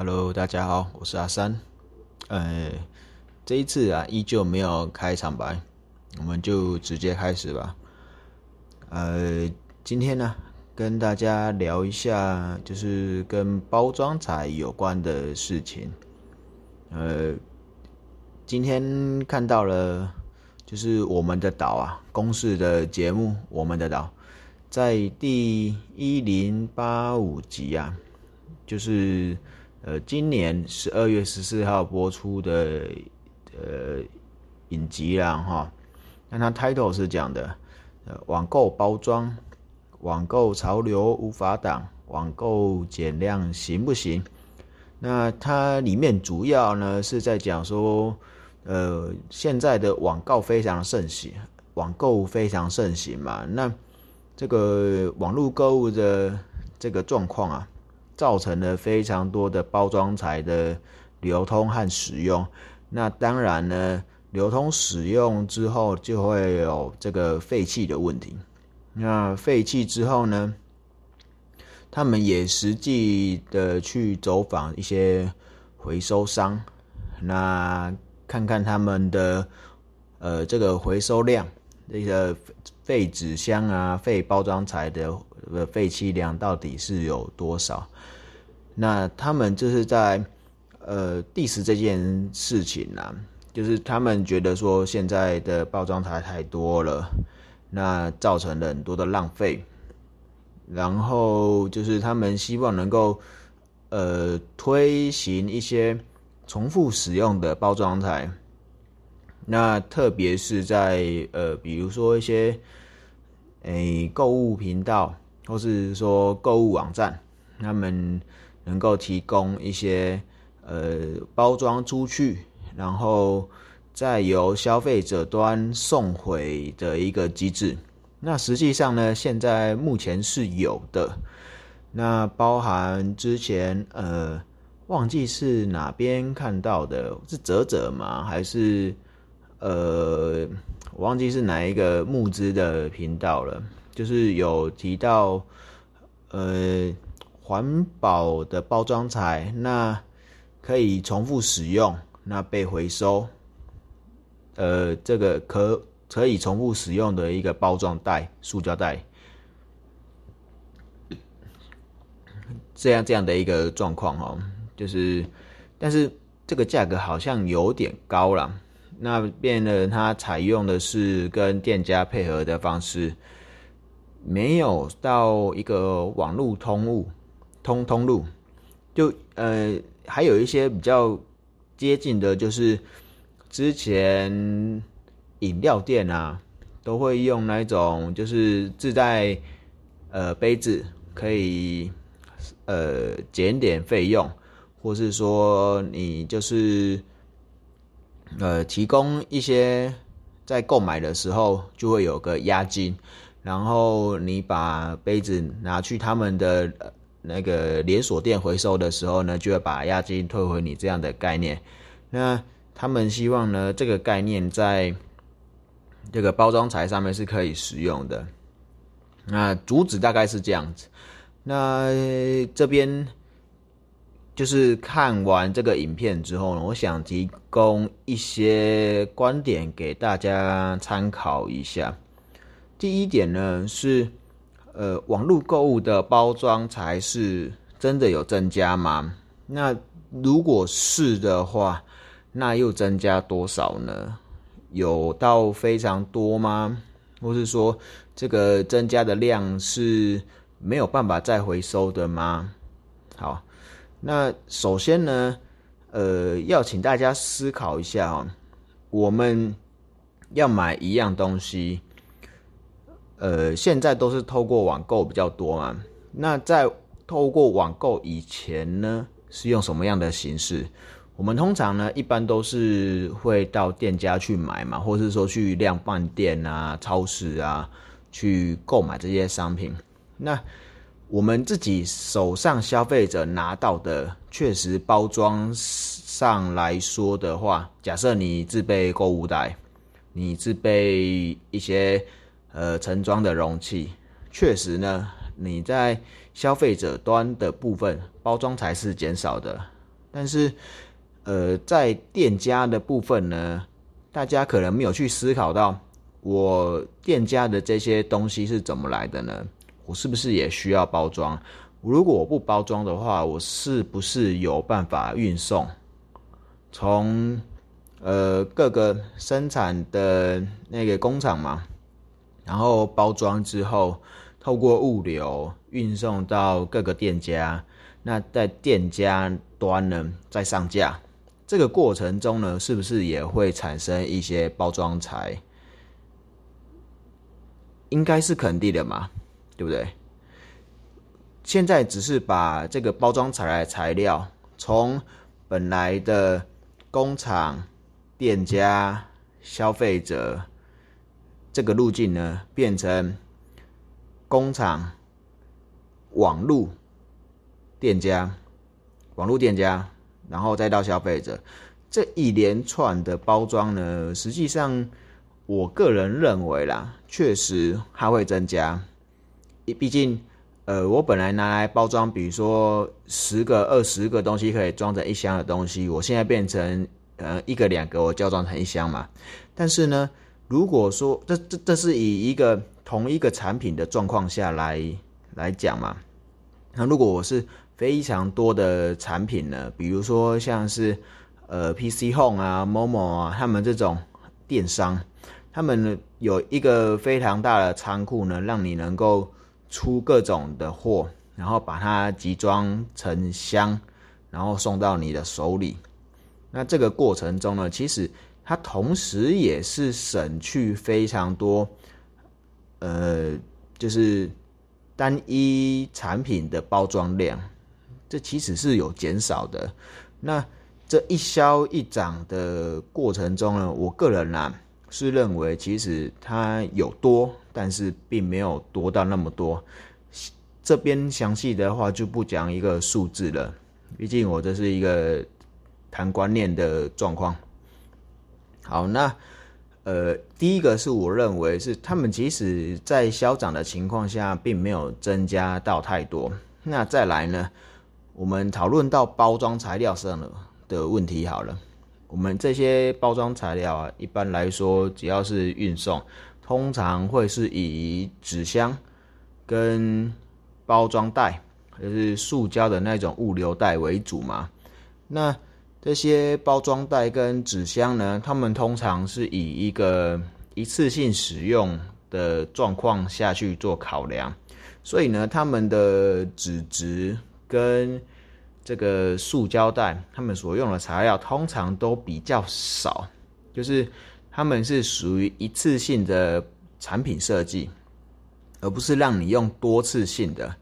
Hello，大家好，我是阿三。呃，这一次啊，依旧没有开场白，我们就直接开始吧。呃，今天呢，跟大家聊一下，就是跟包装材有关的事情。呃，今天看到了，就是我们的岛啊，公视的节目《我们的岛》在第一零八五集啊，就是呃今年十二月十四号播出的呃影集啦哈。那它 title 是讲的，呃网购包装，网购潮流无法挡，网购减量行不行？那它里面主要呢是在讲说，呃现在的网购非常盛行，网购非常盛行嘛，那。这个网络购物的这个状况啊，造成了非常多的包装材的流通和使用。那当然呢，流通使用之后就会有这个废弃的问题。那废弃之后呢，他们也实际的去走访一些回收商，那看看他们的呃这个回收量。这个废纸箱啊、废包装材的废弃量到底是有多少？那他们就是在呃第十这件事情啊，就是他们觉得说现在的包装材太多了，那造成了很多的浪费，然后就是他们希望能够呃推行一些重复使用的包装材。那特别是在呃，比如说一些诶购物频道，或是说购物网站，他们能够提供一些呃包装出去，然后再由消费者端送回的一个机制。那实际上呢，现在目前是有的。那包含之前呃，忘记是哪边看到的，是泽泽吗？还是？呃，我忘记是哪一个募资的频道了，就是有提到，呃，环保的包装材，那可以重复使用，那被回收，呃，这个可可以重复使用的一个包装袋，塑胶袋，这样这样的一个状况哦，就是，但是这个价格好像有点高了。那变了，它采用的是跟店家配合的方式，没有到一个网络通路通通路，就呃还有一些比较接近的，就是之前饮料店啊都会用那种，就是自带呃杯子可以呃减点费用，或是说你就是。呃，提供一些在购买的时候就会有个押金，然后你把杯子拿去他们的那个连锁店回收的时候呢，就会把押金退回你这样的概念。那他们希望呢，这个概念在这个包装材上面是可以使用的。那主旨大概是这样子。那这边。就是看完这个影片之后呢，我想提供一些观点给大家参考一下。第一点呢是，呃，网络购物的包装才是真的有增加吗？那如果是的话，那又增加多少呢？有到非常多吗？或是说这个增加的量是没有办法再回收的吗？好。那首先呢，呃，要请大家思考一下哦，我们要买一样东西，呃，现在都是透过网购比较多嘛。那在透过网购以前呢，是用什么样的形式？我们通常呢，一般都是会到店家去买嘛，或是说去量贩店啊、超市啊去购买这些商品。那我们自己手上消费者拿到的，确实包装上来说的话，假设你自备购物袋，你自备一些呃盛装的容器，确实呢，你在消费者端的部分包装才是减少的，但是，呃，在店家的部分呢，大家可能没有去思考到，我店家的这些东西是怎么来的呢？我是不是也需要包装？如果我不包装的话，我是不是有办法运送？从呃各个生产的那个工厂嘛，然后包装之后，透过物流运送到各个店家，那在店家端呢再上架，这个过程中呢，是不是也会产生一些包装材？应该是肯定的嘛，对不对？现在只是把这个包装材材料从本来的工厂、店家、消费者这个路径呢，变成工厂、网络店家、网络店家，然后再到消费者这一连串的包装呢，实际上我个人认为啦，确实它会增加，毕竟。呃，我本来拿来包装，比如说十个、二十个东西可以装着一箱的东西，我现在变成呃一个、两个，我就要装成一箱嘛。但是呢，如果说这这这是以一个同一个产品的状况下来来讲嘛，那如果我是非常多的产品呢，比如说像是呃 PC Home 啊、Momo 啊，他们这种电商，他们有一个非常大的仓库呢，让你能够。出各种的货，然后把它集装成箱，然后送到你的手里。那这个过程中呢，其实它同时也是省去非常多，呃，就是单一产品的包装量，这其实是有减少的。那这一消一涨的过程中呢，我个人呢是认为，其实它有多。但是并没有多到那么多，这边详细的话就不讲一个数字了，毕竟我这是一个谈观念的状况。好，那呃，第一个是我认为是他们即使在消涨的情况下，并没有增加到太多。那再来呢，我们讨论到包装材料上的的问题好了，我们这些包装材料啊，一般来说只要是运送。通常会是以纸箱跟包装袋，就是塑胶的那种物流袋为主嘛。那这些包装袋跟纸箱呢，他们通常是以一个一次性使用的状况下去做考量，所以呢，他们的纸质跟这个塑胶袋，他们所用的材料通常都比较少，就是。他们是属于一次性的产品设计，而不是让你用多次性的。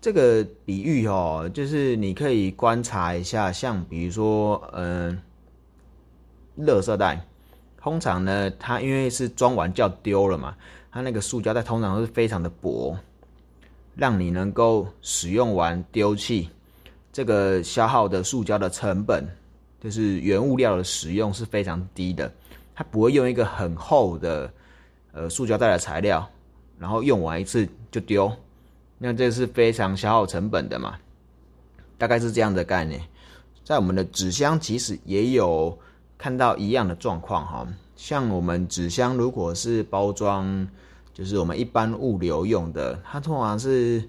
这个比喻哦，就是你可以观察一下，像比如说，嗯，垃圾袋，通常呢，它因为是装完就要丢了嘛，它那个塑胶袋通常都是非常的薄，让你能够使用完丢弃，这个消耗的塑胶的成本，就是原物料的使用是非常低的。它不会用一个很厚的呃塑胶袋的材料，然后用完一次就丢，那这是非常消耗成本的嘛，大概是这样的概念。在我们的纸箱其实也有看到一样的状况哈，像我们纸箱如果是包装，就是我们一般物流用的，它通常是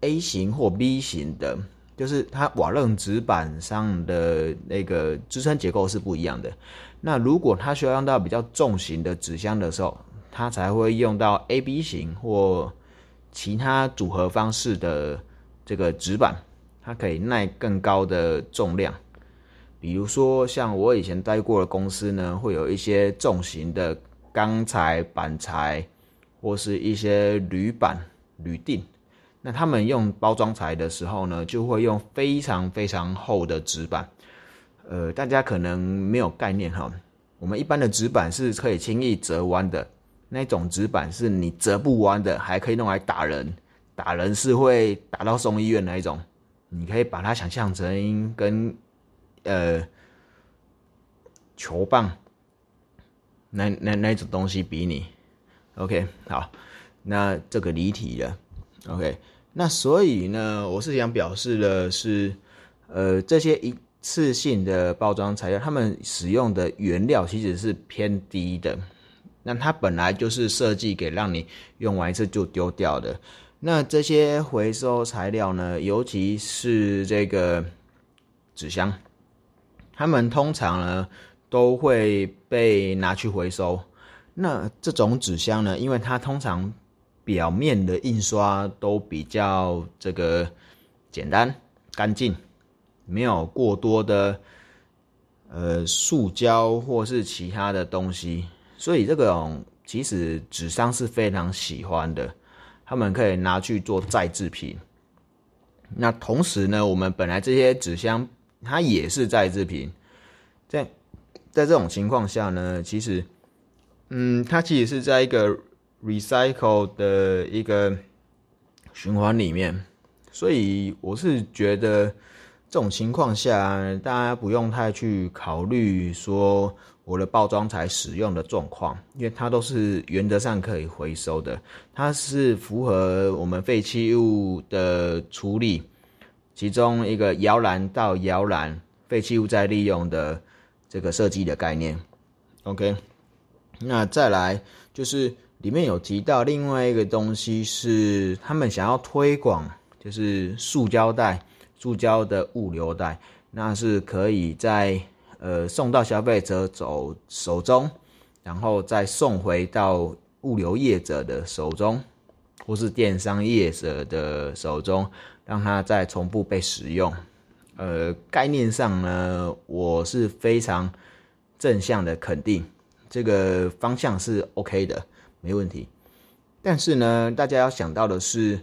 A 型或 B 型的，就是它瓦楞纸板上的那个支撑结构是不一样的。那如果它需要用到比较重型的纸箱的时候，它才会用到 A、B 型或其他组合方式的这个纸板，它可以耐更高的重量。比如说像我以前待过的公司呢，会有一些重型的钢材板材或是一些铝板、铝锭，那他们用包装材的时候呢，就会用非常非常厚的纸板。呃，大家可能没有概念哈。我们一般的纸板是可以轻易折弯的，那种纸板是你折不弯的，还可以用来打人，打人是会打到送医院那一种。你可以把它想象成跟呃球棒那那那种东西比拟。OK，好，那这个离题了。OK，那所以呢，我是想表示的是，呃，这些一。次性的包装材料，他们使用的原料其实是偏低的。那它本来就是设计给让你用完一次就丢掉的。那这些回收材料呢，尤其是这个纸箱，他们通常呢都会被拿去回收。那这种纸箱呢，因为它通常表面的印刷都比较这个简单干净，没有过多的呃塑胶或是其他的东西，所以这种其实纸商是非常喜欢的。他们可以拿去做再制品。那同时呢，我们本来这些纸箱它也是再制品，在在这种情况下呢，其实，嗯，它其实是在一个 recycle 的一个循环里面，所以我是觉得这种情况下，大家不用太去考虑说。我的包装材使用的状况，因为它都是原则上可以回收的，它是符合我们废弃物的处理，其中一个摇篮到摇篮废弃物再利用的这个设计的概念。OK，那再来就是里面有提到另外一个东西是他们想要推广，就是塑胶袋、塑胶的物流袋，那是可以在。呃，送到消费者走手中，然后再送回到物流业者的手中，或是电商业者的手中，让它再重复被使用。呃，概念上呢，我是非常正向的肯定，这个方向是 OK 的，没问题。但是呢，大家要想到的是，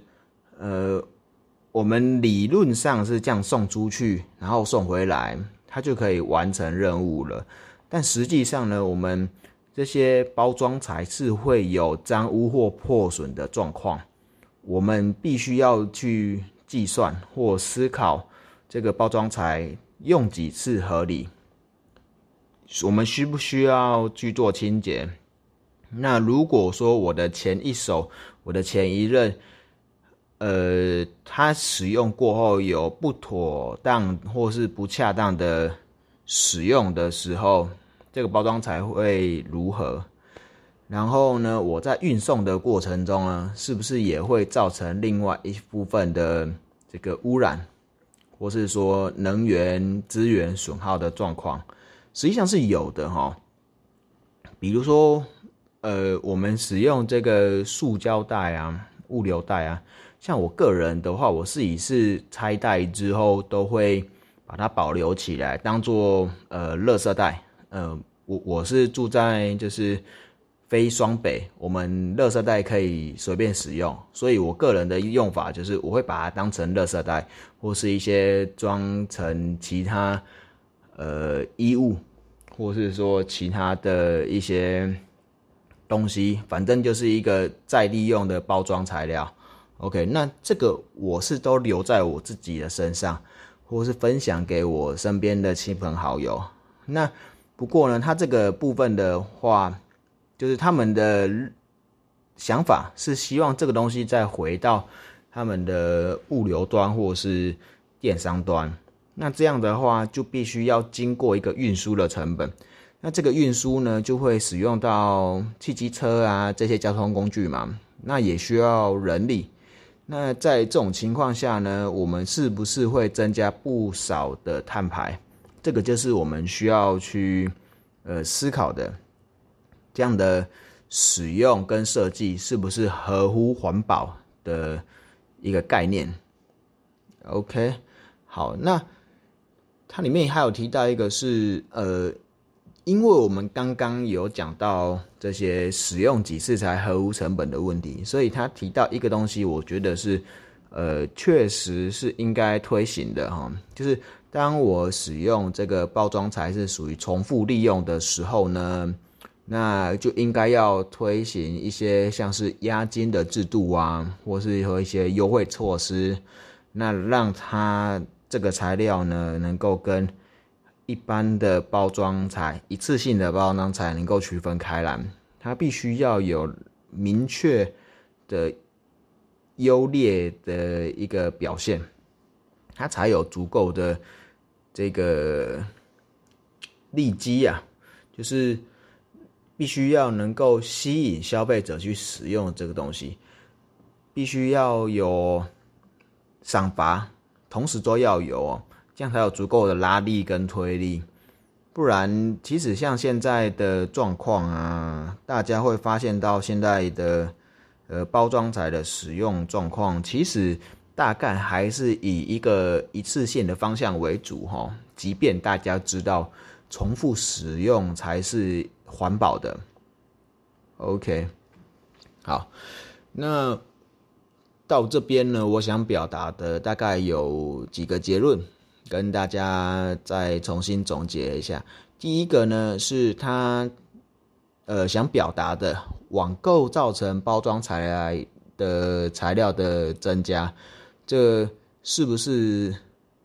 呃，我们理论上是这样送出去，然后送回来。它就可以完成任务了，但实际上呢，我们这些包装材是会有脏污或破损的状况，我们必须要去计算或思考这个包装材用几次合理，我们需不需要去做清洁？那如果说我的前一手，我的前一任。呃，它使用过后有不妥当或是不恰当的使用的时候，这个包装才会如何？然后呢，我在运送的过程中呢，是不是也会造成另外一部分的这个污染，或是说能源资源损耗的状况？实际上是有的哈。比如说，呃，我们使用这个塑胶袋啊、物流袋啊。像我个人的话，我自己是拆袋之后都会把它保留起来，当做呃垃圾袋。呃，我我是住在就是非双北，我们垃圾袋可以随便使用，所以我个人的用法就是我会把它当成垃圾袋，或是一些装成其他呃衣物，或是说其他的一些东西，反正就是一个再利用的包装材料。OK，那这个我是都留在我自己的身上，或是分享给我身边的亲朋好友。那不过呢，他这个部分的话，就是他们的想法是希望这个东西再回到他们的物流端或是电商端。那这样的话，就必须要经过一个运输的成本。那这个运输呢，就会使用到汽机车啊这些交通工具嘛，那也需要人力。那在这种情况下呢，我们是不是会增加不少的碳排？这个就是我们需要去呃思考的。这样的使用跟设计是不是合乎环保的一个概念？OK，好，那它里面还有提到一个是呃。因为我们刚刚有讲到这些使用几次才合乎成本的问题，所以他提到一个东西，我觉得是，呃，确实是应该推行的哈。就是当我使用这个包装材是属于重复利用的时候呢，那就应该要推行一些像是押金的制度啊，或是和一些优惠措施，那让它这个材料呢能够跟。一般的包装材，一次性的包装材能够区分开来，它必须要有明确的优劣的一个表现，它才有足够的这个利基啊，就是必须要能够吸引消费者去使用这个东西，必须要有赏罚，同时都要有，这样才有足够的拉力跟推力。不然，其实像现在的状况啊，大家会发现到现在的呃包装材的使用状况，其实大概还是以一个一次性的方向为主哈。即便大家知道重复使用才是环保的，OK，好，那到这边呢，我想表达的大概有几个结论。跟大家再重新总结一下，第一个呢是他呃想表达的网购造成包装材料的材料的增加，这是不是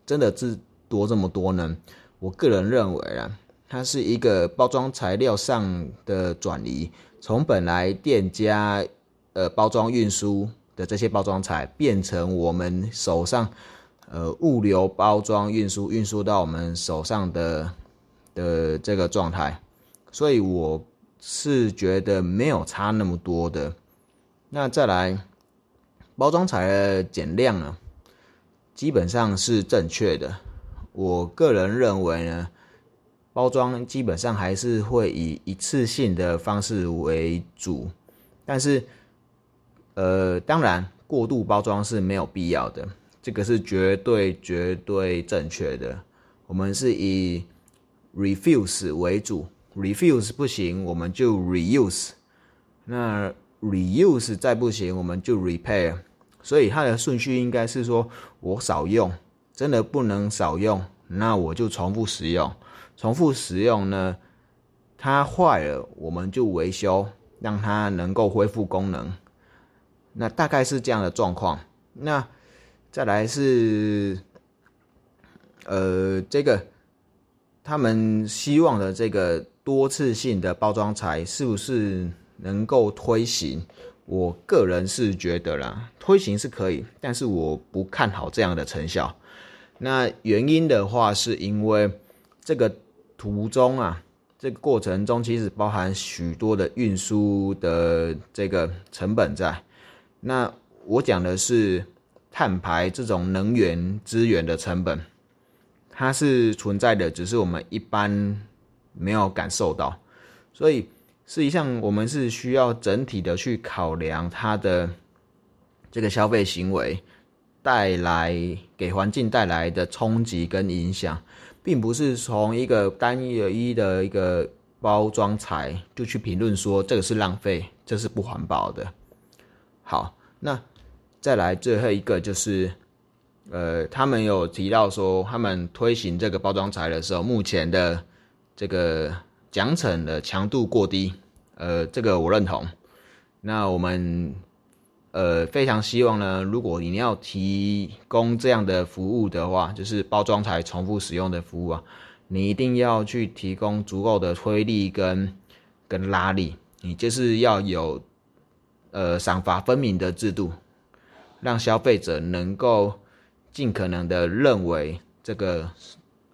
真的是多这么多呢？我个人认为啊，它是一个包装材料上的转移，从本来店家呃包装运输的这些包装材，变成我们手上。呃，物流包装运输运输到我们手上的的这个状态，所以我是觉得没有差那么多的。那再来，包装材的减量呢，基本上是正确的。我个人认为呢，包装基本上还是会以一次性的方式为主，但是，呃，当然过度包装是没有必要的。这个是绝对绝对正确的。我们是以 refuse 为主，refuse 不行，我们就 reuse。那 reuse 再不行，我们就 repair。所以它的顺序应该是说，我少用，真的不能少用，那我就重复使用。重复使用呢，它坏了，我们就维修，让它能够恢复功能。那大概是这样的状况。那再来是，呃，这个他们希望的这个多次性的包装材是不是能够推行？我个人是觉得啦，推行是可以，但是我不看好这样的成效。那原因的话，是因为这个途中啊，这个过程中其实包含许多的运输的这个成本在。那我讲的是。碳排这种能源资源的成本，它是存在的，只是我们一般没有感受到。所以实际上，我们是需要整体的去考量它的这个消费行为带来给环境带来的冲击跟影响，并不是从一个单一的一个包装材就去评论说这个是浪费，这是不环保的。好，那。再来最后一个就是，呃，他们有提到说，他们推行这个包装材的时候，目前的这个奖惩的强度过低，呃，这个我认同。那我们呃非常希望呢，如果你要提供这样的服务的话，就是包装材重复使用的服务啊，你一定要去提供足够的推力跟跟拉力，你就是要有呃赏罚分明的制度。让消费者能够尽可能的认为这个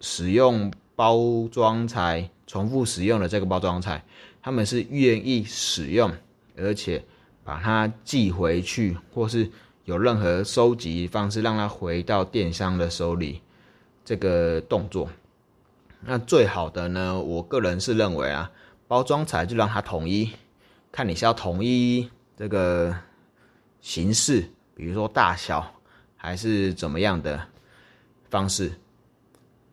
使用包装材、重复使用的这个包装材，他们是愿意使用，而且把它寄回去，或是有任何收集方式让它回到电商的手里，这个动作。那最好的呢，我个人是认为啊，包装材就让它统一，看你是要统一这个形式。比如说大小还是怎么样的方式，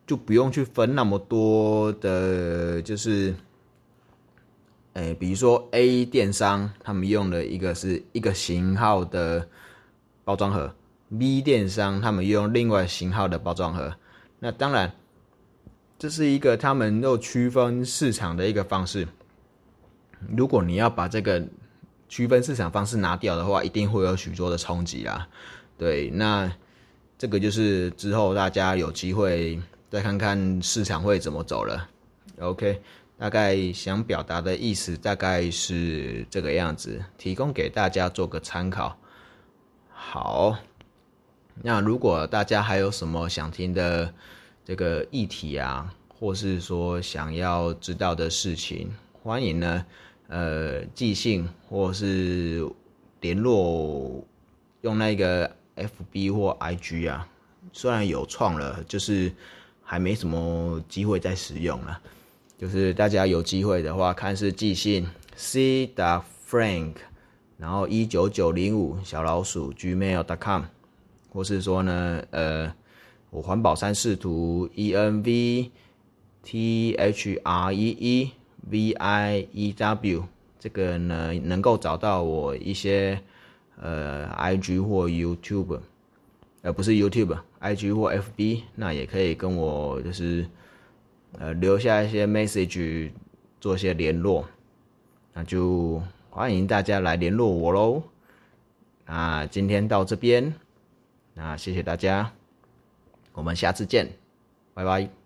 就不用去分那么多的，就是，哎，比如说 A 电商他们用的一个是一个型号的包装盒，B 电商他们用另外型号的包装盒，那当然这是一个他们又区分市场的一个方式。如果你要把这个。区分市场方式拿掉的话，一定会有许多的冲击啦。对，那这个就是之后大家有机会再看看市场会怎么走了。OK，大概想表达的意思大概是这个样子，提供给大家做个参考。好，那如果大家还有什么想听的这个议题啊，或是说想要知道的事情，欢迎呢，呃，寄信或是联络，用那个 FB 或 IG 啊。虽然有创了，就是还没什么机会再使用了。就是大家有机会的话，看是寄信 c. Frank，然后一九九零五小老鼠 gmail.com，或是说呢，呃。我环保三视图 E N V T H R E E V I E W 这个呢，能够找到我一些呃 I G 或 YouTube，呃不是 YouTube，I G 或 F B，那也可以跟我就是呃留下一些 message，做一些联络，那就欢迎大家来联络我喽。那今天到这边，那谢谢大家。我们下次见，拜拜。